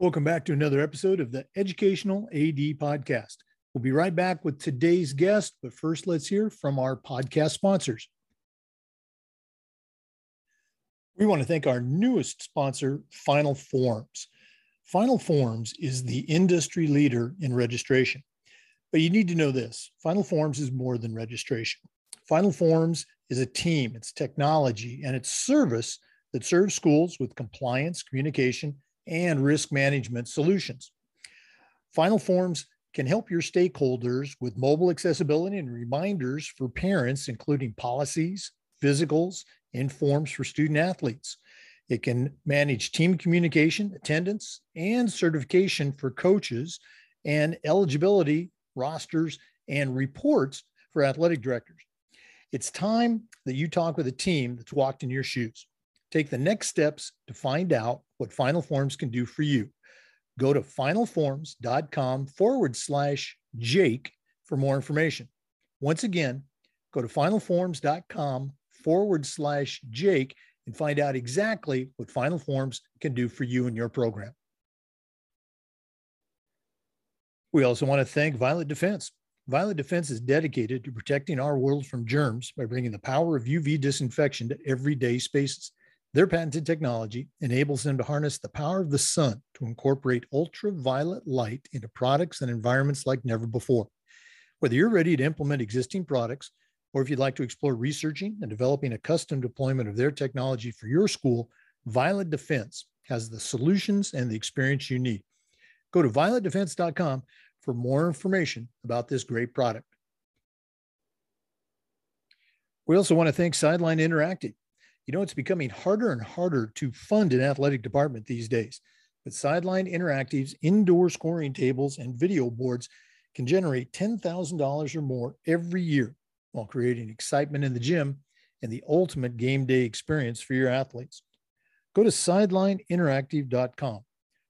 Welcome back to another episode of the Educational AD Podcast. We'll be right back with today's guest, but first, let's hear from our podcast sponsors. We want to thank our newest sponsor, Final Forms. Final Forms is the industry leader in registration. But you need to know this Final Forms is more than registration. Final Forms is a team, it's technology, and it's service that serves schools with compliance, communication, and risk management solutions. Final Forms can help your stakeholders with mobile accessibility and reminders for parents, including policies, physicals, and forms for student athletes. It can manage team communication, attendance, and certification for coaches, and eligibility, rosters, and reports for athletic directors. It's time that you talk with a team that's walked in your shoes. Take the next steps to find out what Final Forms can do for you. Go to finalforms.com forward slash Jake for more information. Once again, go to finalforms.com forward slash Jake and find out exactly what Final Forms can do for you and your program. We also want to thank Violet Defense. Violet Defense is dedicated to protecting our world from germs by bringing the power of UV disinfection to everyday spaces. Their patented technology enables them to harness the power of the sun to incorporate ultraviolet light into products and environments like never before. Whether you're ready to implement existing products or if you'd like to explore researching and developing a custom deployment of their technology for your school, Violet Defense has the solutions and the experience you need. Go to violetdefense.com for more information about this great product. We also want to thank Sideline Interactive. You know, it's becoming harder and harder to fund an athletic department these days, but Sideline Interactive's indoor scoring tables and video boards can generate $10,000 or more every year while creating excitement in the gym and the ultimate game day experience for your athletes. Go to sidelineinteractive.com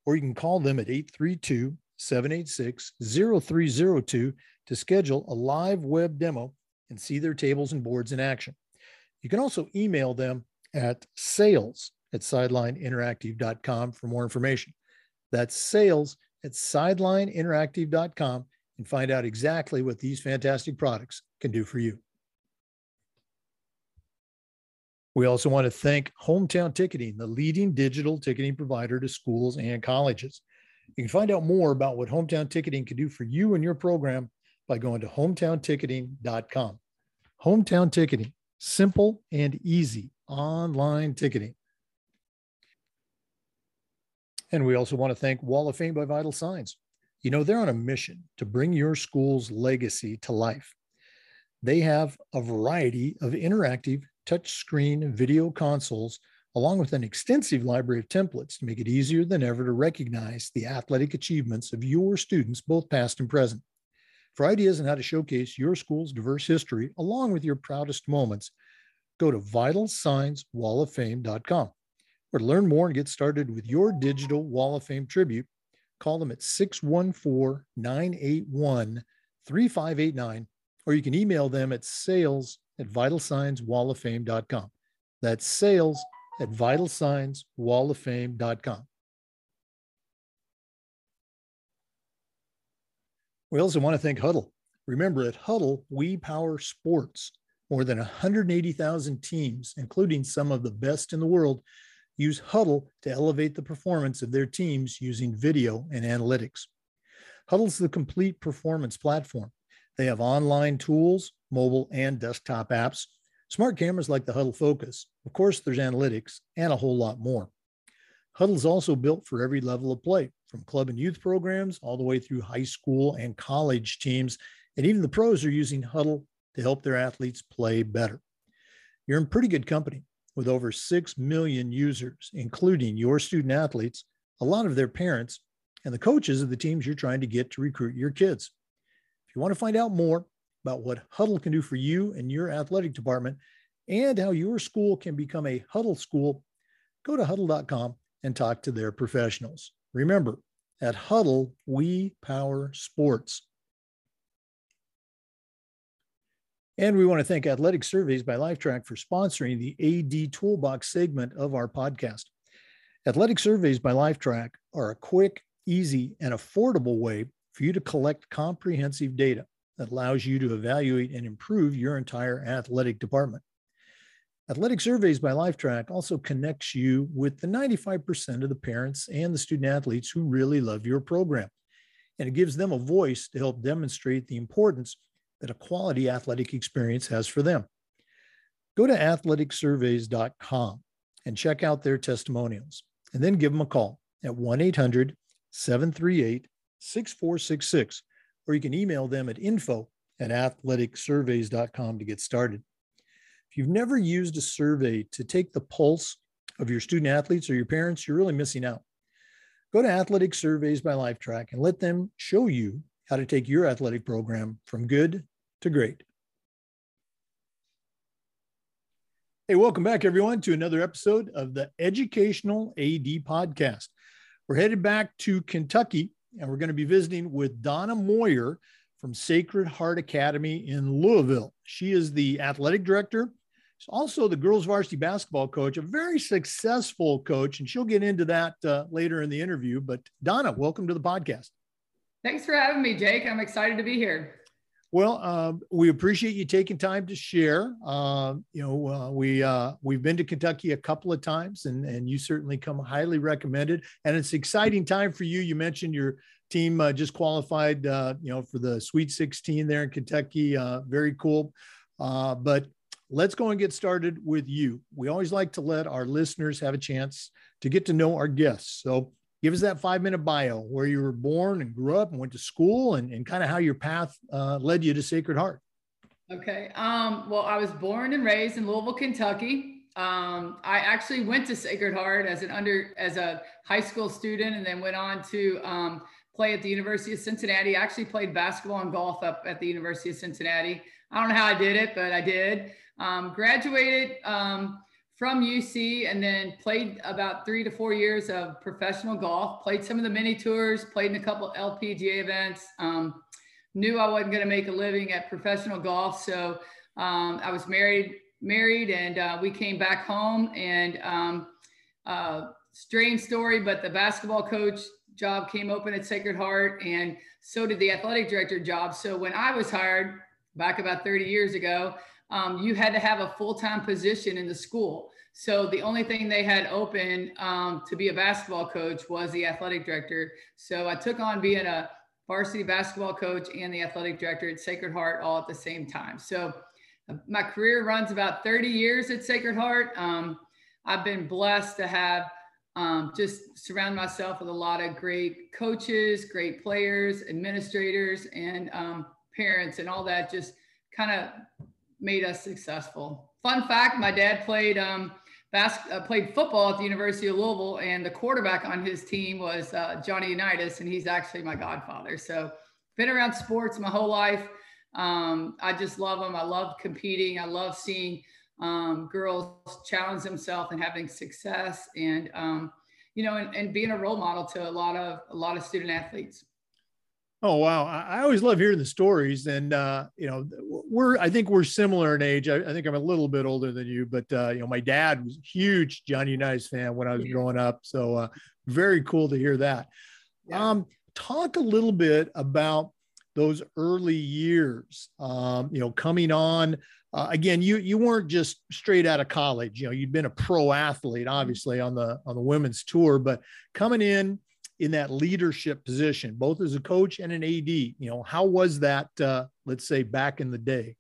or you can call them at 832 786 0302 to schedule a live web demo and see their tables and boards in action. You can also email them at sales at sidelineinteractive.com for more information. That's sales at sidelineinteractive.com and find out exactly what these fantastic products can do for you. We also want to thank Hometown Ticketing, the leading digital ticketing provider to schools and colleges. You can find out more about what Hometown Ticketing can do for you and your program by going to hometownticketing.com. Hometown Ticketing, simple and easy online ticketing. And we also want to thank Wall of Fame by Vital Signs. You know, they're on a mission to bring your school's legacy to life. They have a variety of interactive touchscreen video consoles, along with an extensive library of templates to make it easier than ever to recognize the athletic achievements of your students, both past and present. For ideas on how to showcase your school's diverse history, along with your proudest moments, go to vitalsignswalloffame.com. Or to learn more and get started with your digital Wall of Fame tribute, call them at 614 981 3589, or you can email them at sales at vitalsignswalloffame.com. That's sales at vitalsignswalloffame.com. We also want to thank Hudl. Remember, at Hudl, we power sports. More than 180,000 teams, including some of the best in the world, use Hudl to elevate the performance of their teams using video and analytics. Hudl's the complete performance platform. They have online tools, mobile and desktop apps, smart cameras like the Hudl Focus. Of course, there's analytics and a whole lot more. Hudl's also built for every level of play, from club and youth programs all the way through high school and college teams. And even the pros are using Hudl to help their athletes play better. You're in pretty good company with over 6 million users, including your student athletes, a lot of their parents, and the coaches of the teams you're trying to get to recruit your kids. If you want to find out more about what Hudl can do for you and your athletic department and how your school can become a Hudl school, go to hudl.com and talk to their professionals. Remember, at Hudl, we power sports. And we want to thank Athletic Surveys by Lifetrack for sponsoring the AD Toolbox segment of our podcast. Athletic surveys by Lifetrack are a quick, easy, and affordable way for you to collect comprehensive data that allows you to evaluate and improve your entire athletic department. Athletic Surveys by Lifetrack also connects you with the 95% of the parents and the student athletes who really love your program. And it gives them a voice to help demonstrate the importance that a quality athletic experience has for them. Go to athleticsurveys.com and check out their testimonials, and then give them a call at 1 800 738 6466, or you can email them at info at athleticsurveys.com to get started. If you've never used a survey to take the pulse of your student athletes or your parents, you're really missing out. Go to Athletic Surveys by Lifetrack and let them show you how to take your athletic program from good to great. Hey, welcome back, everyone, to another episode of the Educational AD Podcast. We're headed back to Kentucky and we're going to be visiting with Donna Moir from Sacred Heart Academy in Louisville. She is the athletic director. She's also the girls varsity basketball coach, a very successful coach, and she'll get into that uh, later in the interview. But Donna, welcome to the podcast. Thanks for having me, Jake. I'm excited to be here. Well, uh, we appreciate you taking time to share. Uh, you know, uh, we uh, we've been to Kentucky a couple of times, and and you certainly come highly recommended. And it's exciting time for you. You mentioned your team uh, just qualified, uh, you know, for the Sweet 16 there in Kentucky. very cool. but let's go and get started with you. We always like to let our listeners have a chance to get to know our guests. So give us that five minute bio where you were born and grew up and went to school and, and kind of how your path uh, led you to Sacred Heart. Okay. Um, well, I was born and raised in Louisville, Kentucky. Um, I actually went to Sacred Heart as an under as a high school student, and then went on to um, play at the University of Cincinnati. I actually played basketball and golf up at the University of Cincinnati. I don't know how I did it, but I did. Um, graduated um, from UC and then played about three to four years of professional golf, played some of the mini tours, played in a couple LPGA events. Um, knew I wasn't going to make a living at professional golf. So um, I was married, married and uh, we came back home and um, uh, strange story, but the basketball coach job came open at Sacred Heart and so did the athletic director job. So when I was hired back about 30 years ago, um, you had to have a full-time position in the school. So the only thing they had open um, to be a basketball coach was the athletic director. So I took on being a varsity basketball coach and the athletic director at Sacred Heart all at the same time. So uh, my career runs about 30 years at Sacred Heart. Um, I've been blessed to have um, just surround myself with a lot of great coaches, great players, administrators, and um, parents, and all that just kind of made us successful. Fun fact: My dad played um, bas- uh, played football at the University of Louisville, and the quarterback on his team was uh, Johnny Unitas, and he's actually my godfather. So, been around sports my whole life. Um, I just love them. I love competing. I love seeing um, girls challenge themselves and having success, and um, you know, and, and being a role model to a lot of a lot of student athletes. Oh wow! I, always love hearing the stories, and uh, you know, we're I think we're similar in age. I, I, think I'm a little bit older than you, but uh, you know, my dad was a huge Johnny Unitas fan when I was growing up, so uh, very cool to hear that. Yeah. Um, talk a little bit about those early years. Um, you know, coming on. Uh, again, you you weren't just straight out of college. You know, you'd been a pro athlete, mm-hmm. obviously on the on the women's tour, but coming in in that leadership position, both as a coach and an AD? You know, how was that, uh, let's say, back in the day?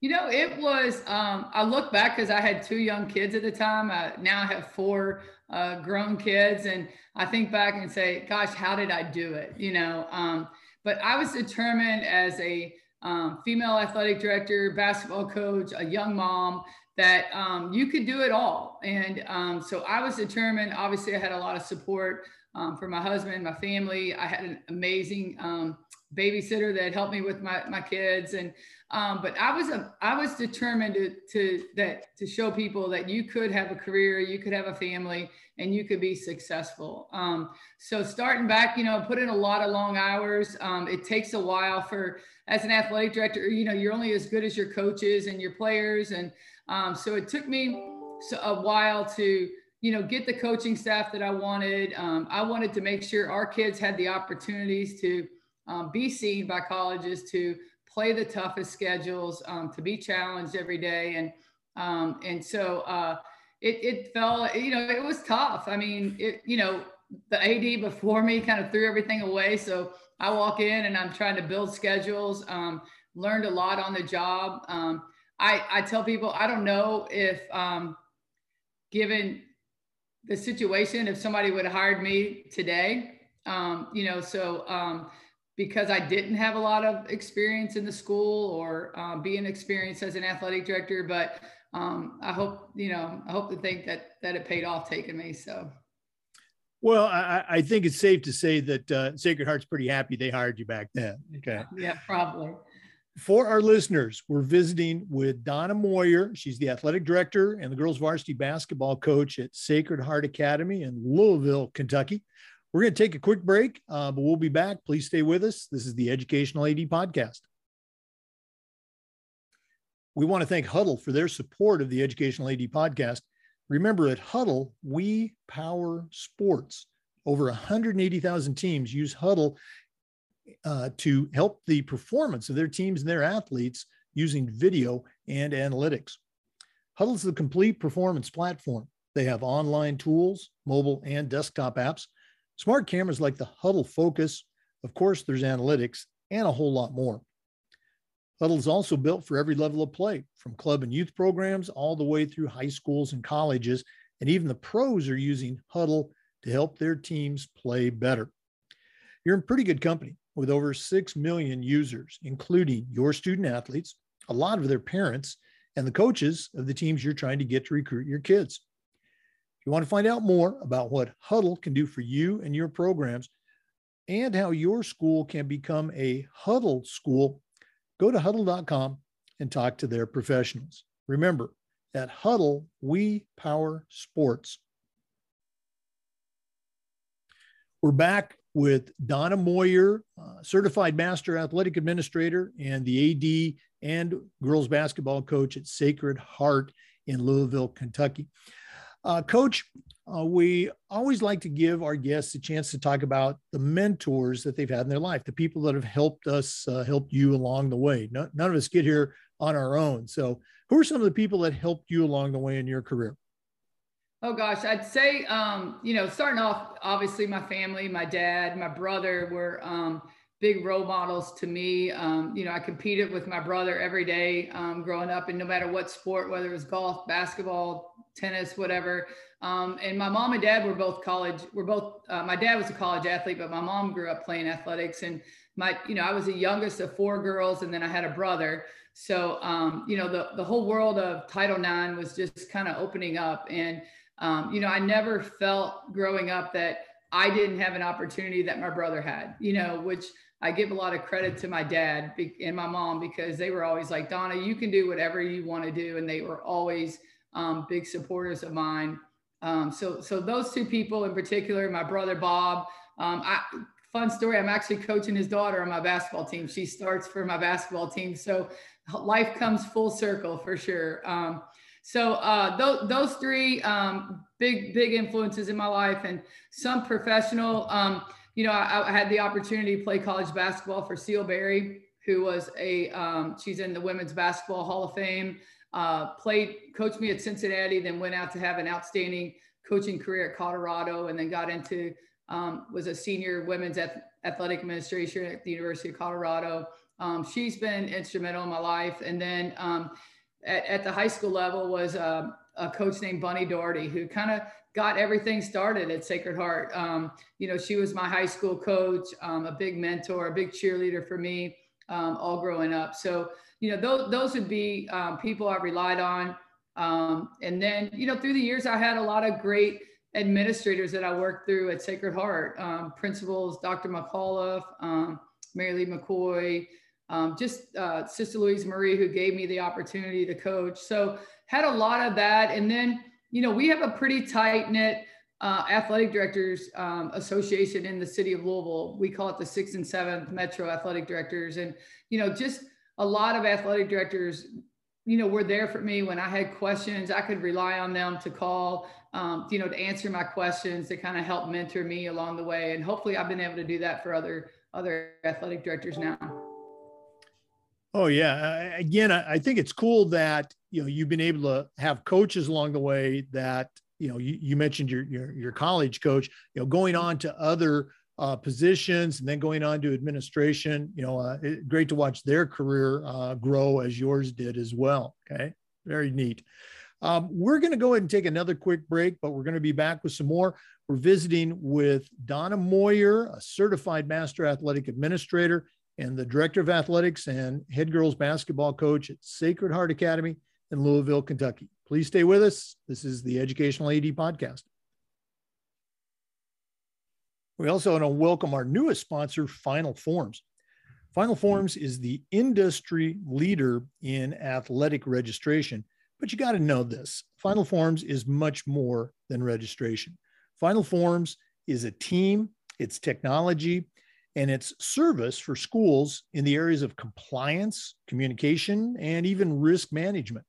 You know, it was, um, I look back because I had two young kids at the time. I now I have four uh, grown kids. And I think back and say, gosh, how did I do it? You know, um, but I was determined as a um, female athletic director, basketball coach, a young mom, that um, you could do it all. And um, so I was determined. Obviously, I had a lot of support um, for my husband, my family. I had an amazing um, babysitter that helped me with my, my kids. And, um, but I was, a, I was determined to, to, that, to show people that you could have a career, you could have a family and you could be successful. Um, so starting back, you know, put in a lot of long hours. Um, it takes a while for, as an athletic director, you know, you're only as good as your coaches and your players. And um, so it took me a while to, you know, get the coaching staff that I wanted. Um, I wanted to make sure our kids had the opportunities to um, be seen by colleges, to play the toughest schedules, um, to be challenged every day. And, um, and so uh, it, it fell, you know, it was tough. I mean, it, you know, the AD before me kind of threw everything away. So I walk in and I'm trying to build schedules, um, learned a lot on the job. Um, I, I tell people, I don't know if, given the situation if somebody would have hired me today. Um, you know, so um, because I didn't have a lot of experience in the school or um, being experienced as an athletic director, but um, I hope you know I hope to think that that it paid off taking me. So. Well, I, I think it's safe to say that uh, Sacred Heart's pretty happy they hired you back then. Okay. Yeah, probably for our listeners, we're visiting with Donna Moir. She's the athletic director and the girls varsity basketball coach at Sacred Heart Academy in Louisville, Kentucky. We're going to take a quick break, uh, but we'll be back. Please stay with us. This is the Educational AD Podcast. We want to thank Hudl for their support of the Educational AD Podcast. Remember, at Hudl, we power sports. Over 180,000 teams use Hudl uh, to help the performance of their teams and their athletes using video and analytics. Hudl is the complete performance platform. They have online tools, mobile and desktop apps, smart cameras like the Hudl Focus. Of course, there's analytics and a whole lot more. Hudl is also built for every level of play, from club and youth programs all the way through high schools and colleges. And even the pros are using Hudl to help their teams play better. You're in pretty good company with over 6 million users, including your student athletes, a lot of their parents, and the coaches of the teams you're trying to get to recruit your kids. If you want to find out more about what Hudl can do for you and your programs and how your school can become a Hudl school, go to hudl.com and talk to their professionals. Remember, at Hudl, we power sports. We're back with Donna Moir, uh, certified master athletic administrator and the AD and girls basketball coach at Sacred Heart in Louisville, Kentucky. Uh, coach, uh, we always like to give our guests a chance to talk about the mentors that they've had in their life, the people that have helped us, uh, helped you along the way. No, none of us get here on our own. So, who are some of the people that helped you along the way in your career? Oh gosh, I'd say, um, you know, starting off, obviously my family, my dad, my brother were um, big role models to me. Um, you know, I competed with my brother every day um, growing up, and no matter what sport, whether it was golf, basketball, tennis, whatever. Um, and my mom and dad were both college. We're both. Uh, my dad was a college athlete, but my mom grew up playing athletics. And my, you know, I was the youngest of four girls, and then I had a brother. So, um, you know, the the whole world of Title IX was just kind of opening up and um, you know, I never felt growing up that I didn't have an opportunity that my brother had, you know, which I give a lot of credit to my dad and my mom because they were always like, Donna, you can do whatever you want to do. And they were always um, big supporters of mine. Um, so, so those two people in particular, my brother Bob, um, I, fun story. I'm actually coaching his daughter on my basketball team. She starts for my basketball team. So life comes full circle for sure. Um, so uh, th- those three um, big big influences in my life, and some professional. Um, you know, I, I, had the opportunity to play college basketball for Ceal Barry, who was a um, she's in the Women's Basketball Hall of Fame. Uh, played, coached me at Cincinnati, then went out to have an outstanding coaching career at Colorado, and then got into um, was a senior women's athletic administrator at the University of Colorado. Um, she's been instrumental in my life, and then um, at, at the high school level was uh, a coach named Bunny Doherty, who kind of got everything started at Sacred Heart. Um, you know, she was my high school coach, um, a big mentor, a big cheerleader for me, um, all growing up. So, you know, those, those would be um, people I relied on. Um, and then, you know, through the years, I had a lot of great administrators that I worked through at Sacred Heart, um, principals, Dr. McAuliffe, Mary Lee McCoy, um, just uh, Sister Louise Marie, who gave me the opportunity to coach. So had a lot of that. And then, you know, we have a pretty tight knit uh, athletic directors um, association in the city of Louisville. We call it the sixth and seventh Metro Athletic Directors. And, you know, just a lot of athletic directors, you know, were there for me when I had questions. I could rely on them to call. um, you know, to answer my questions, to kind of help mentor me along the way. And hopefully I've been able to do that for other, other athletic directors now. Oh yeah. Again, I think it's cool that, you know, you've been able to have coaches along the way that, you know, you, you mentioned your, your, your college coach, you know, going on to other uh, positions and then going on to administration, you know, uh, it, great to watch their career uh, grow as yours did as well. Okay. Very neat. Um, we're going to go ahead and take another quick break, but we're going to be back with some more. We're visiting with Donna Moir, a certified master athletic administrator and the director of athletics and head girls basketball coach at Sacred Heart Academy in Louisville, Kentucky. Please stay with us. This is the Educational AD Podcast. We also want to welcome our newest sponsor, Final Forms. Final Forms is the industry leader in athletic registration but you got to know this Final Forms is much more than registration. Final Forms is a team, it's technology, and it's service for schools in the areas of compliance, communication, and even risk management.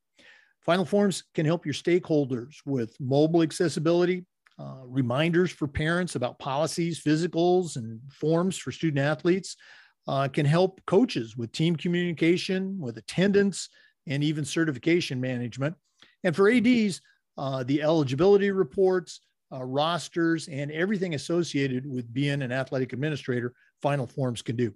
Final Forms can help your stakeholders with mobile accessibility, uh, reminders for parents about policies, physicals, and forms for student athletes. Uh, can help coaches with team communication, with attendance, and even certification management. And for ADs, uh, the eligibility reports, uh, rosters, and everything associated with being an athletic administrator, Final Forms can do.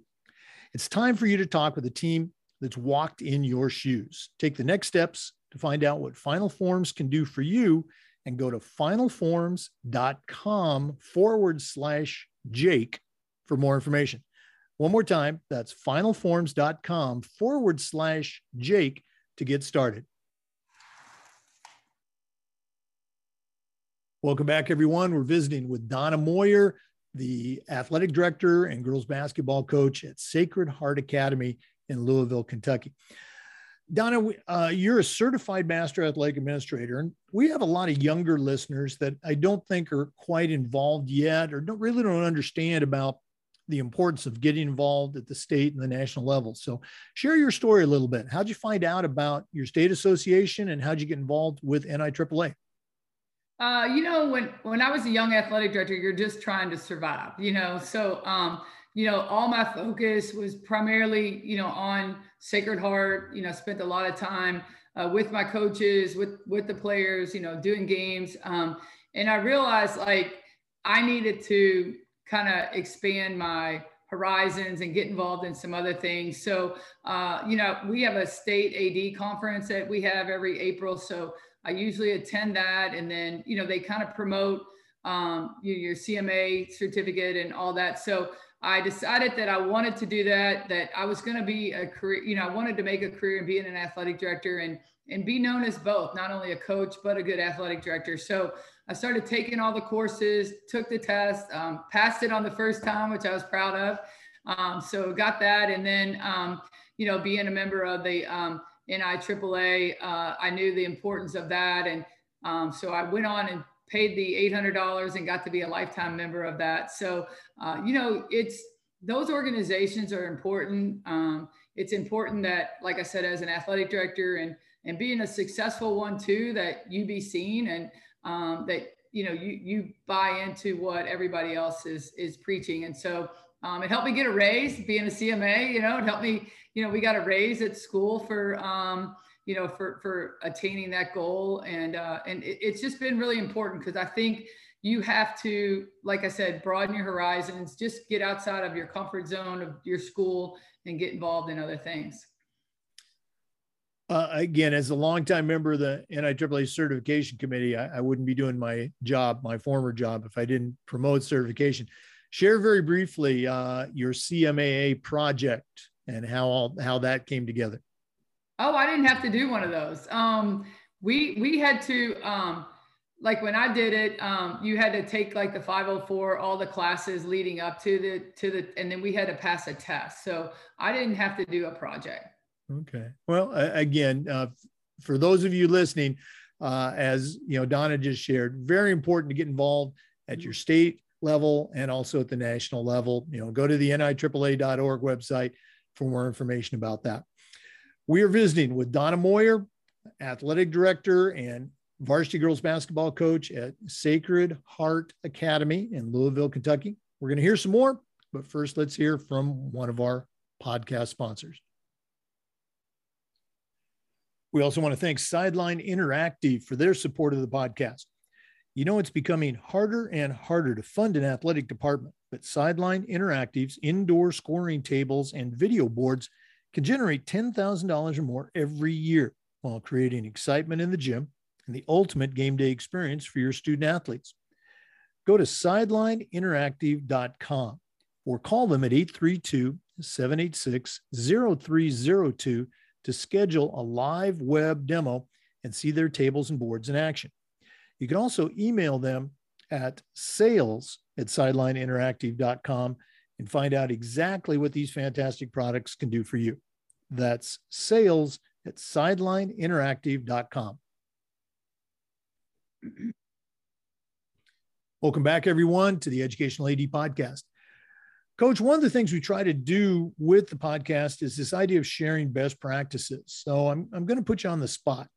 It's time for you to talk with a team that's walked in your shoes. Take the next steps to find out what Final Forms can do for you and go to finalforms.com forward slash Jake for more information. One more time, that's finalforms.com forward slash Jake to get started. Welcome back, everyone. We're visiting with Donna Moir, the athletic director and girls basketball coach at Sacred Heart Academy in Louisville, Kentucky. Donna, uh, you're a certified master athletic administrator, and we have a lot of younger listeners that I don't think are quite involved yet or don't really don't understand about the importance of getting involved at the state and the national level. So, share your story a little bit. How'd you find out about your state association, and how'd you get involved with NIAAA? Uh, you know, when when I was a young athletic director, you're just trying to survive. You know, so um, you know, all my focus was primarily, you know, on Sacred Heart. You know, spent a lot of time uh, with my coaches, with with the players. You know, doing games, um, and I realized like I needed to kind of expand my horizons and get involved in some other things. So, uh, you know, we have a state AD conference that we have every April. So I usually attend that. And then, you know, they kind of promote um, your CMA certificate and all that. So I decided that I wanted to do that, that I was going to be a career, you know, I wanted to make a career in being an athletic director and, and be known as both, not only a coach, but a good athletic director. So I started taking all the courses, took the test, um, passed it on the first time, which I was proud of. Um, so got that. And then, um, you know, being a member of the um, NIAAA, uh, I knew the importance of that. And um, so I went on and paid the $800 and got to be a lifetime member of that. So, uh, you know, it's those organizations are important. Um, it's important that, like I said, as an athletic director and and being a successful one too, that you be seen and um, that you know you you buy into what everybody else is is preaching and so um, it helped me get a raise being a cma you know it helped me you know we got a raise at school for um, you know for for attaining that goal. And uh, and it, it's just been really important because i think you have to like i said broaden your horizons just get outside of your comfort zone of your school and get involved in other things. Uh, again, as a longtime member of the NIAAA certification committee, I, I, wouldn't be doing my job, my former job, if I didn't promote certification. Share very briefly uh, your CMAA project and how all, how that came together. Oh, I didn't have to do one of those. Um, we we had to um, like when I did it, um, you had to take like the 504, all the classes leading up to the to the, and then we had to pass a test. So I didn't have to do a project. Okay. Well, again, uh, for those of you listening, uh, as you know, Donna just shared, very important to get involved at your state level and also at the national level. You know, go to the niaaa.org website for more information about that. We are visiting with Donna Moir, athletic director and varsity girls basketball coach at Sacred Heart Academy in Louisville, Kentucky. We're going to hear some more, but first, let's hear from one of our podcast sponsors. We also want to thank Sideline Interactive for their support of the podcast. You know, it's becoming harder and harder to fund an athletic department, but Sideline Interactive's indoor scoring tables and video boards can generate $10,000 or more every year while creating excitement in the gym and the ultimate game day experience for your student athletes. Go to sidelineinteractive.com or call them at 832 786 0302 to schedule a live web demo and see their tables and boards in action. You can also email them at sales at sidelineinteractive.com and find out exactly what these fantastic products can do for you. That's sales at sidelineinteractive.com. Welcome back, everyone, to the Educational AD Podcast. Coach, one of the things we try to do with the podcast is this idea of sharing best practices. So I'm, I'm going to put you on the spot.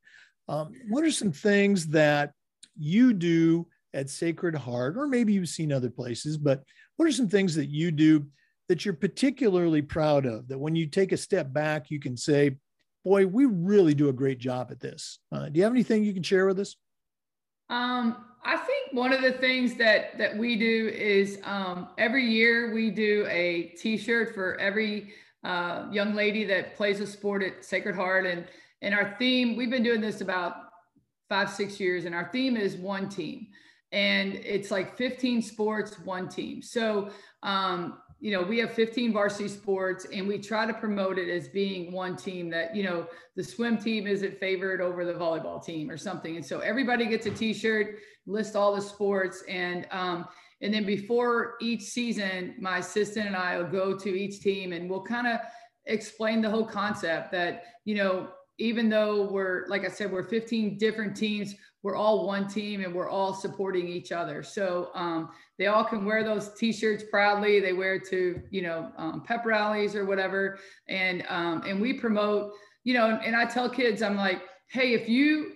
Um, what are some things that you do at Sacred Heart, or maybe you've seen other places, but what are some things that you do that you're particularly proud of? That when you take a step back, you can say, boy, we really do a great job at this. Uh, do you have anything you can share with us? Um, I think one of the things that that we do is um, every year we do a T-shirt for every uh, young lady that plays a sport at Sacred Heart, and and our theme we've been doing this about five six years, and our theme is one team, and it's like 15 sports, one team. So um, you know, we have 15 varsity sports and we try to promote it as being one team that, you know, the swim team isn't favored over the volleyball team or something. And so everybody gets a t-shirt, list all the sports and, um, and then before each season, my assistant and I will go to each team and we'll kind of explain the whole concept that, you know, even though we're, like I said, we're 15 different teams, we're all one team and we're all supporting each other. So um, they all can wear those t-shirts proudly. They wear to, you know, um, pep rallies or whatever. And, um, and we promote, you know, and I tell kids, I'm like, hey, if you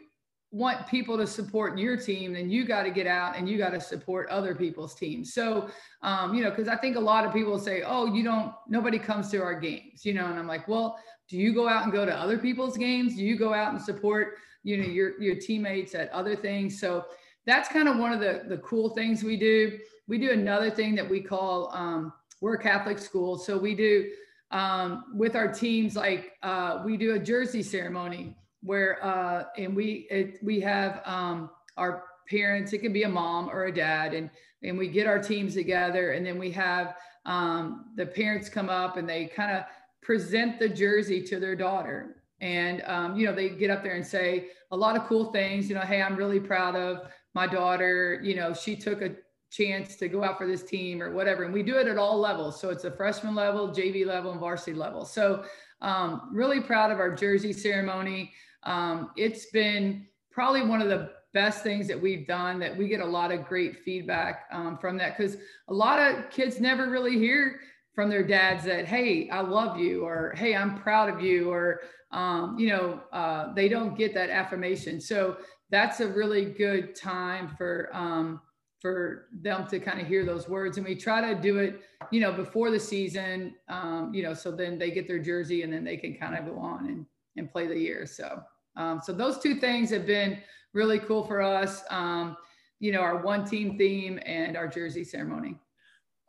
want people to support your team, then you got to get out and you got to support other people's teams. So, um, you know, because I think a lot of people say, oh, you don't, nobody comes to our games, you know, and I'm like, well, do you go out and go to other people's games? Do you go out and support you know your your teammates at other things? So that's kind of one of the the cool things we do. We do another thing that we call um, we're a catholic school. So we do um, with our teams like uh, we do a jersey ceremony where uh, and we it, we have um, our parents it can be a mom or a dad and and we get our teams together and then we have um, the parents come up and they kind of present the jersey to their daughter. And um, you know they get up there and say a lot of cool things you know hey i'm really proud of my daughter. You know she took a chance to go out for this team or whatever. And we do it at all levels. So it's a freshman level jv level and varsity level. So um, really proud of our jersey ceremony. Um, it's been probably one of the best things that we've done that we get a lot of great feedback um, from that because a lot of kids never really hear from their dads that hey i love you or hey i'm proud of you or um, you know uh, they don't get that affirmation. So that's a really good time for um, for them to kind of hear those words. And we try to do it you know before the season um, you know so then they get their jersey and then they can kind of go on and, and play the year. So um, so those two things have been really cool for us um, you know our one team theme and our jersey ceremony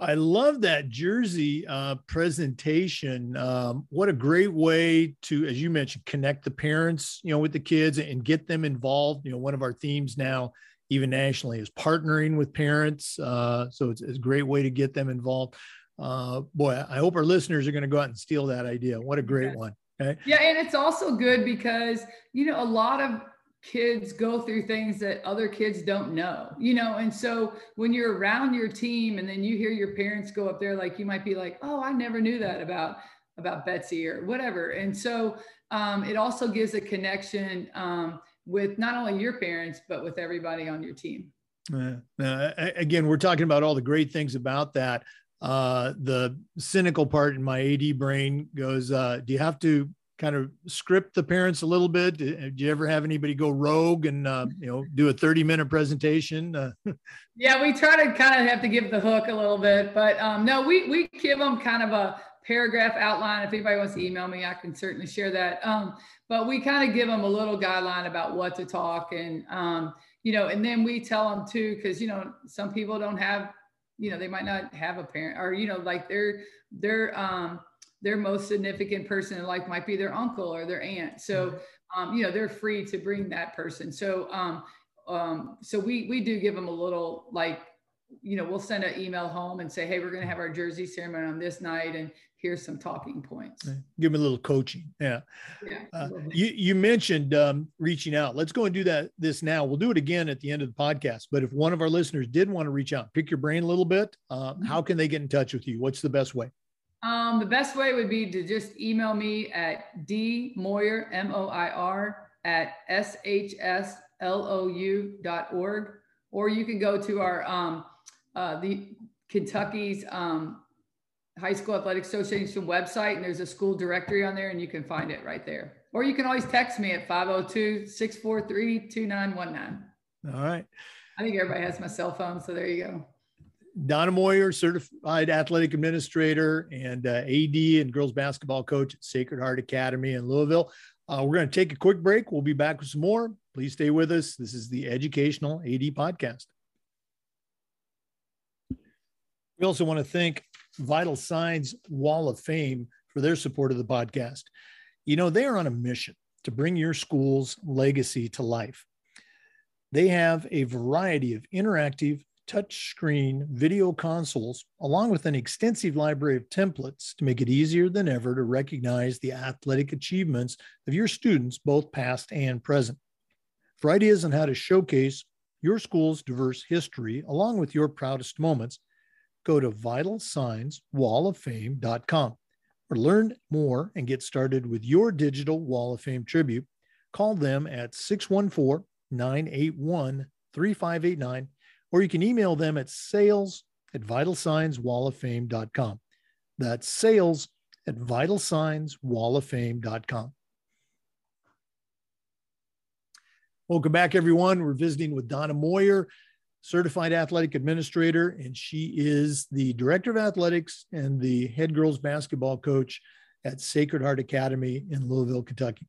I love that jersey uh, presentation. Um, what a great way to, as you mentioned, connect the parents, you know, with the kids and get them involved. You know, one of our themes now, even nationally, is partnering with parents. Uh, so it's, it's, a great way to get them involved. Uh, boy, I hope our listeners are going to go out and steal that idea. What a great one. Okay. Yeah, and it's also good because you know a lot of kids go through things that other kids don't know, you know. And so when you're around your team and then you hear your parents go up there, like you might be like, oh, I never knew that about about Betsy or whatever. And so um, it also gives a connection um, with not only your parents but with everybody on your team. Uh, again, we're talking about all the great things about that. Uh, the cynical part in my AD brain goes, uh, do you have to kind of script the parents a little bit? Did you ever have anybody go rogue and uh, you know do a 30 minute presentation? Uh, yeah, we try to kind of have to give the hook a little bit, but um, no, we we give them kind of a paragraph outline. If anybody wants to email me, I can certainly share that. Um, but we kind of give them a little guideline about what to talk and um, you know, and then we tell them too, because you know some people don't have, you know, they might not have a parent or you know like they're they're um their most significant person in life might be their uncle or their aunt. So, mm-hmm. um, you know, they're free to bring that person. So, um, um, so we we do give them a little like, you know, we'll send an email home and say, hey, we're going to have our jersey ceremony on this night, and here's some talking points. Give them a little coaching. Yeah. Yeah. Uh, you you mentioned um, reaching out. Let's go and do that this now. We'll do it again at the end of the podcast. But if one of our listeners did want to reach out, pick your brain a little bit. Uh, mm-hmm. How can they get in touch with you? What's the best way? Um, the best way would be to just email me at d moir m o i r at shslou.org, or you can go to our um, uh, the Kentucky's um, High School Athletic Association website, and there's a school directory on there, and you can find it right there. Or you can always text me at 502 643 2919. All right. I think everybody has my cell phone, so there you go. Donna Moir, certified athletic administrator and uh, AD and girls basketball coach at Sacred Heart Academy in Louisville. Uh, we're going to take a quick break. We'll be back with some more. Please stay with us. This is the Educational AD Podcast. We also want to thank Vital Signs Wall of Fame for their support of the podcast. You know, they are on a mission to bring your school's legacy to life. They have a variety of interactive touchscreen video consoles, along with an extensive library of templates to make it easier than ever to recognize the athletic achievements of your students, both past and present. For ideas on how to showcase your school's diverse history along with your proudest moments, go to vitalsignswalloffame.com or learn more and get started with your digital Wall of Fame tribute. Call them at 614 981 3589 or you can email them at sales at vitalsignswalloffame.com. That's sales at vitalsignswalloffame.com. Welcome back, everyone. We're visiting with Donna Moir, certified athletic administrator, and she is the director of athletics and the head girls basketball coach at Sacred Heart Academy in Louisville, Kentucky.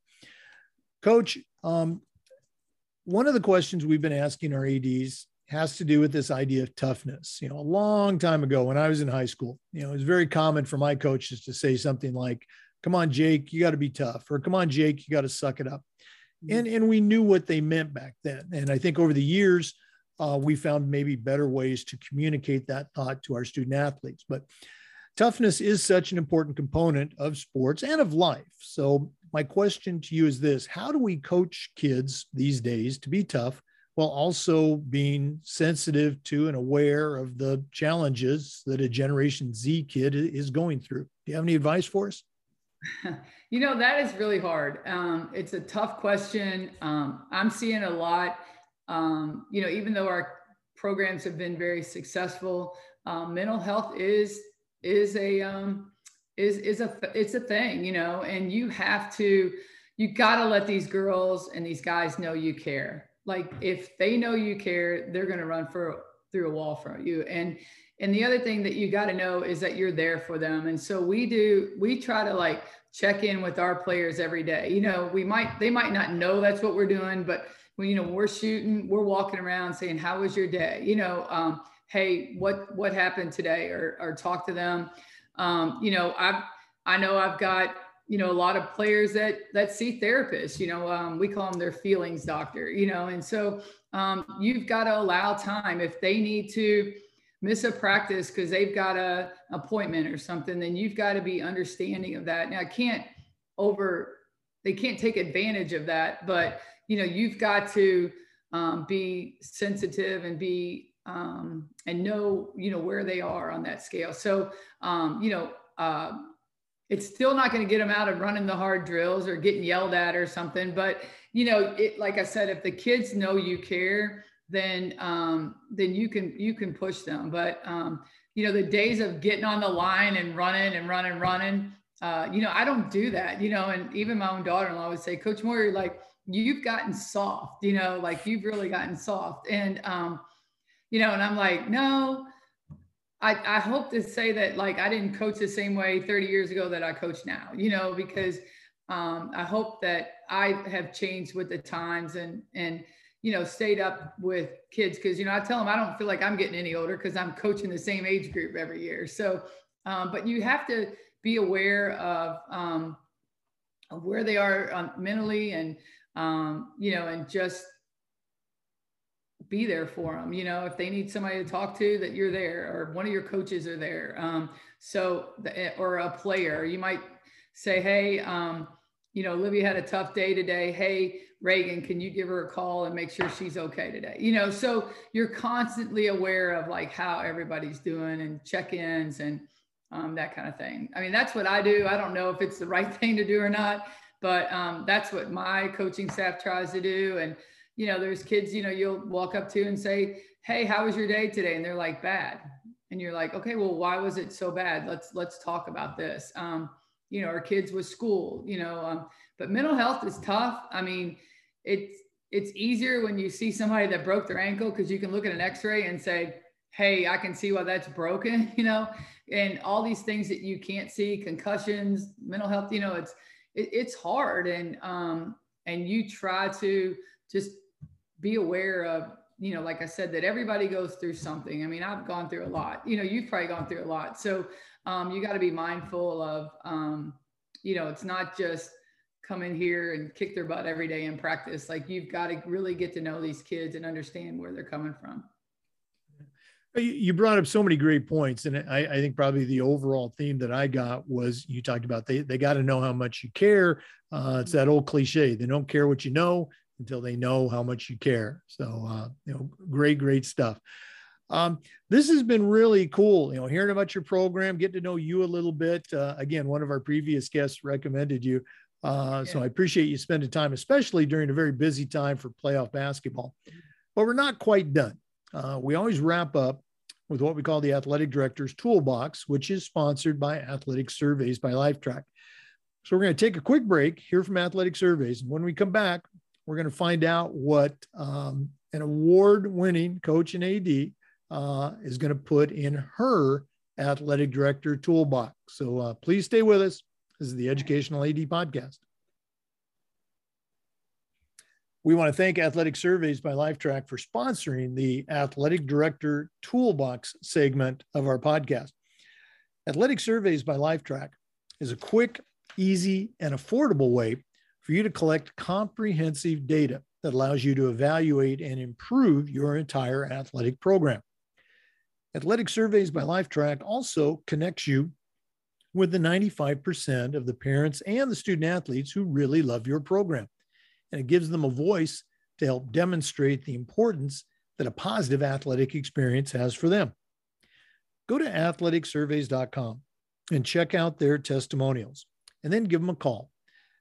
Coach, um, one of the questions we've been asking our ADs has to do with this idea of toughness. You know, a long time ago when I was in high school, you know, it was very common for my coaches to say something like, come on, Jake, you got to be tough, or come on, Jake, you got to suck it up. Mm-hmm. And, and we knew what they meant back then. And I think over the years, uh, we found maybe better ways to communicate that thought to our student athletes. But toughness is such an important component of sports and of life. So, my question to you is this How do we coach kids these days to be tough while also being sensitive to and aware of the challenges that a Generation Z kid is going through. Do you have any advice for us? You know, that is really hard. Um, it's a tough question. Um, I'm seeing a lot, um, you know, even though our programs have been very successful, um, mental health is is a um, is is a it's a thing, you know, and you have to you got to let these girls and these guys know you care like if they know you care they're going to run for through a wall for you. And and the other thing that you got to know is that you're there for them. And so we do we try to like check in with our players every day. You know we might they might not know that's what we're doing but when you know we're shooting we're walking around saying how was your day? You know um, hey what what happened today? or or talk to them. Um, you know i've i know i've got you know a lot of players that that see therapists you know um, we call them their feelings doctor you know and so um, you've got to allow time. If they need to miss a practice because they've got a appointment or something then you've got to be understanding of that. Now i can't over they can't take advantage of that but you know you've got to um, be sensitive and be um, and know you know where they are on that scale. So um, you know uh, it's still not going to get them out of running the hard drills or getting yelled at or something. But you know, it like I said, if the kids know you care, then um, then you can you can push them. But um, you know, the days of getting on the line and running and running, running, uh, you know, I don't do that, you know, and even my own daughter-in-law would say, Coach Moir, like you've gotten soft, you know, like you've really gotten soft. And, um, you know, and I'm like, no, I, I hope to say that like I didn't coach the same way 30 years ago that I coach now, you know, because um, I hope that I have changed with the times and and you know stayed up with kids because you know I tell them I don't feel like I'm getting any older because I'm coaching the same age group every year. So, um, but you have to be aware of, um, of where they are um, mentally and um, you know and just be there for them you know if they need somebody to talk to that you're there or one of your coaches are there um, so the, or a player you might say hey um, you know olivia had a tough day today. Hey reagan can you give her a call and make sure she's okay today? You know so you're constantly aware of like how everybody's doing and check-ins and um, that kind of thing. I mean that's what i do. I don't know if it's the right thing to do or not but um, that's what my coaching staff tries to do and you know, there's kids, you know, you'll walk up to and say, Hey, how was your day today? And they're like, bad. And you're like, okay, well, why was it so bad? Let's, let's talk about this. Um, you know, our kids with school, you know, um, but mental health is tough. I mean, it's, it's easier when you see somebody that broke their ankle because you can look at an x-ray and say, hey, I can see why that's broken, you know, and all these things that you can't see, concussions, mental health, you know, it's, it, it's hard. And, um, and you try to just be aware of you know like i said that everybody goes through something. I mean i've gone through a lot. You know you've probably gone through a lot. So um, you got to be mindful of um, you know it's not just come in here and kick their butt every day in practice. Like you've got to really get to know these kids and understand where they're coming from. You brought up so many great points and I, I, think probably the overall theme that i got was you talked about they, they got to know how much you care. Uh, it's that old cliche they don't care what you know until they know how much you care. So, uh, you know, great, great stuff. Um, this has been really cool, you know, hearing about your program, getting to know you a little bit. Uh, again, one of our previous guests recommended you. Uh, yeah. So I appreciate you spending time, especially during a very busy time for playoff basketball. But we're not quite done. Uh, we always wrap up with what we call the Athletic Director's Toolbox, which is sponsored by Athletic Surveys by Lifetrack. So we're going to take a quick break, hear from Athletic Surveys. And when we come back, we're going to find out what um, an award winning coach and AD uh, is going to put in her athletic director toolbox. So uh, please stay with us. This is the Educational AD Podcast. We want to thank Athletic Surveys by Lifetrack for sponsoring the Athletic Director Toolbox segment of our podcast. Athletic Surveys by Lifetrack is a quick, easy, and affordable way for you to collect comprehensive data that allows you to evaluate and improve your entire athletic program. Athletic Surveys by Lifetrack also connects you with the 95% of the parents and the student athletes who really love your program. And it gives them a voice to help demonstrate the importance that a positive athletic experience has for them. Go to athleticsurveys.com and check out their testimonials and then give them a call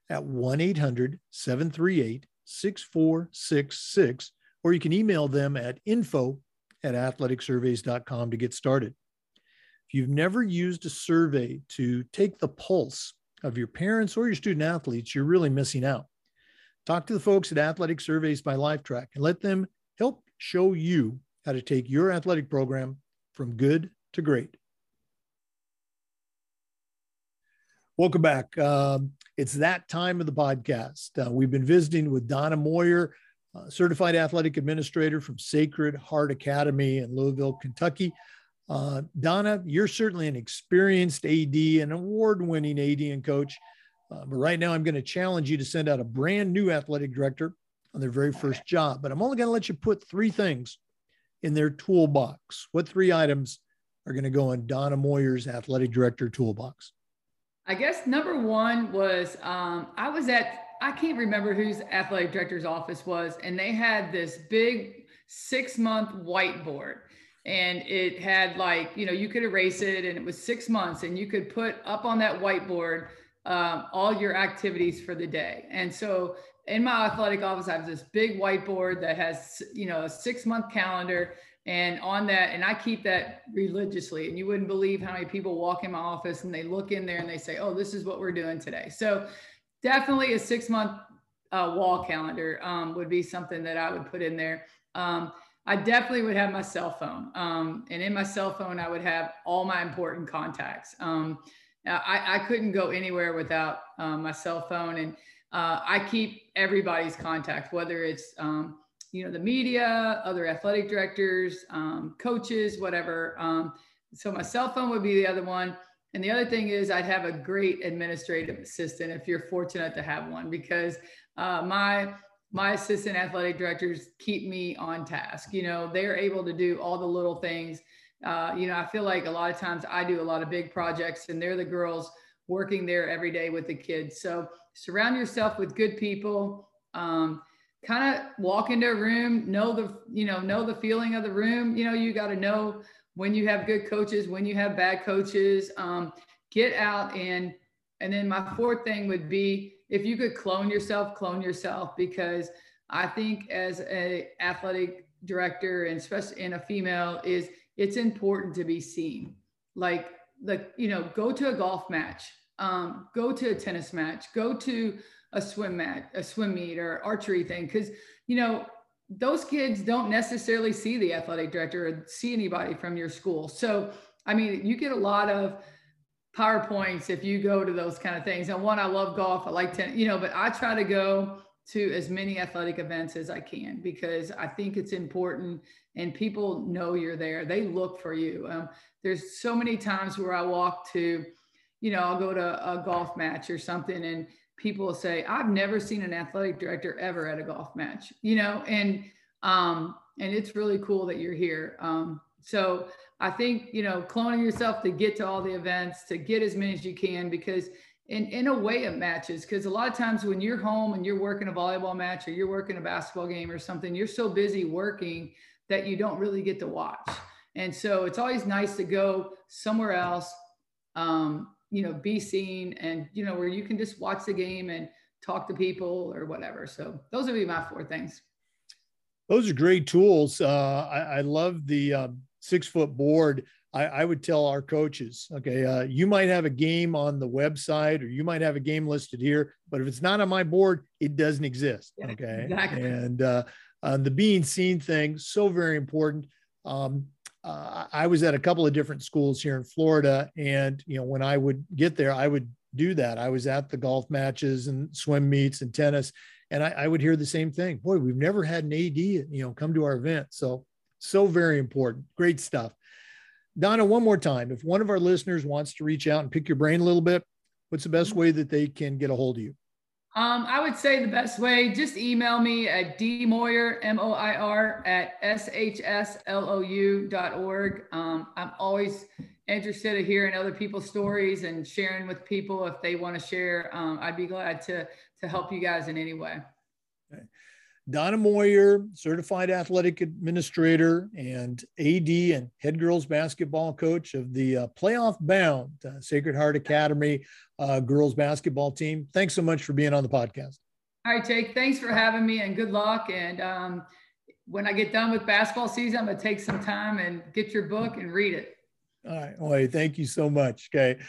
at 1 800 738 6466, or you can email them at info at athleticsurveys.com to get started. If you've never used a survey to take the pulse of your parents or your student athletes, you're really missing out. Talk to the folks at Athletic Surveys by Lifetrack and let them help show you how to take your athletic program from good to great. Welcome back. Um, it's that time of the podcast. Uh, we've been visiting with Donna Moir, uh, certified athletic administrator from Sacred Heart Academy in Louisville, Kentucky. Uh, Donna, you're certainly an experienced AD, an award winning AD and coach. Uh, but right now, I'm going to challenge you to send out a brand new athletic director on their very first job. But I'm only going to let you put three things in their toolbox. What three items are going to go in Donna Moir's athletic director toolbox? I guess number one was um, I was at, I can't remember whose athletic director's office was, and they had this big six month whiteboard. And it had like, you know, you could erase it and it was six months, and you could put up on that whiteboard um, all your activities for the day. And so in my athletic office, I have this big whiteboard that has, you know, a six month calendar And on that, and I keep that religiously. And you wouldn't believe how many people walk in my office and they look in there and they say, "Oh, this is what we're doing today." So definitely a six month uh, wall calendar um, would be something that I would put in there. Um, I definitely would have my cell phone. Um, and in my cell phone, I would have all my important contacts. Um, I, I, couldn't go anywhere without um, my cell phone. And uh, I keep everybody's contact, whether it's, um, you know, the media, other athletic directors, um, coaches, whatever. Um, so my cell phone would be the other one. And the other thing is I'd have a great administrative assistant if you're fortunate to have one, because uh, my my assistant athletic directors keep me on task. You know, they're able to do all the little things. Uh, you know, I feel like a lot of times I do a lot of big projects and they're the girls working there every day with the kids. So surround yourself with good people. Um, kind of walk into a room, know the, you know, know the feeling of the room. You know, you got to know when you have good coaches, when you have bad coaches. Um, get out and, and then my fourth thing would be if you could clone yourself, clone yourself because I think as a athletic director and especially in a female is it's important to be seen. Like like you know, go to a golf match, um, go to a tennis match, go to a swim match, a swim meet or archery thing because you know those kids don't necessarily see the athletic director or see anybody from your school. So I mean, you get a lot of PowerPoints if you go to those kind of things. And one, I love golf. I like tennis, you know, but I try to go to as many athletic events as I can because I think it's important and people know you're there. They look for you. Um, there's so many times where I walk to, you know, I'll go to a golf match or something and people will say, I've never seen an athletic director ever at a golf match, you know, and, um, and it's really cool that you're here. Um, so I think, you know, cloning yourself to get to all the events, to get as many as you can, because in, in a way it matches. Because a lot of times when you're home and you're working a volleyball match or you're working a basketball game or something, you're so busy working that you don't really get to watch. And so it's always nice to go somewhere else, um, you know, be seen and, you know, where you can just watch the game and talk to people or whatever. So those would be my four things. Those are great tools. Uh, I, I, love the um, six foot board, I, I, would tell our coaches, okay, uh, you might have a game on the website or you might have a game listed here, but if it's not on my board, it doesn't exist. Okay. Exactly. And uh, uh, the being seen thing, so very important. Um, uh, I was at a couple of different schools here in Florida. And, you know, when I would get there, I would do that. I was at the golf matches and swim meets and tennis. And I, I would hear the same thing. Boy, we've never had an AD, you know, come to our event. So so very important. Great stuff. Donna, one more time. If one of our listeners wants to reach out and pick your brain a little bit, what's the best way that they can get a hold of you? Um, I would say the best way, just email me at dmoir, M-O-I-R, at shslou.org. Um, I'm always interested in hearing other people's stories and sharing with people if they want to share. Um, I'd be glad to, to help you guys in any way. Okay. Donna Moir, certified athletic administrator and AD and head girls basketball coach of the uh, playoff bound uh, Sacred Heart Academy uh, girls basketball team. Thanks so much for being on the podcast. All right, Jake. Thanks for having me and good luck. And um, when I get done with basketball season, I'm going to take some time and get your book and read it. All right. Well, thank you so much. Okay.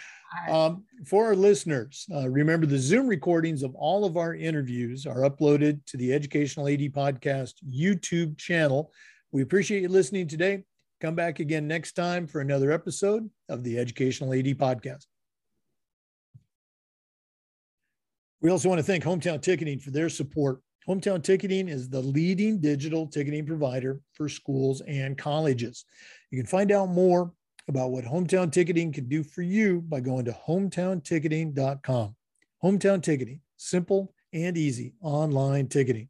Um, for our listeners, uh, remember the Zoom recordings of all of our interviews are uploaded to the Educational AD Podcast YouTube channel. We appreciate you listening today. Come back again next time for another episode of the Educational AD Podcast. We also want to thank Hometown Ticketing for their support. Hometown Ticketing is the leading digital ticketing provider for schools and colleges. You can find out more about what hometown ticketing can do for you by going to hometownticketing.com. Hometown ticketing, simple and easy online ticketing.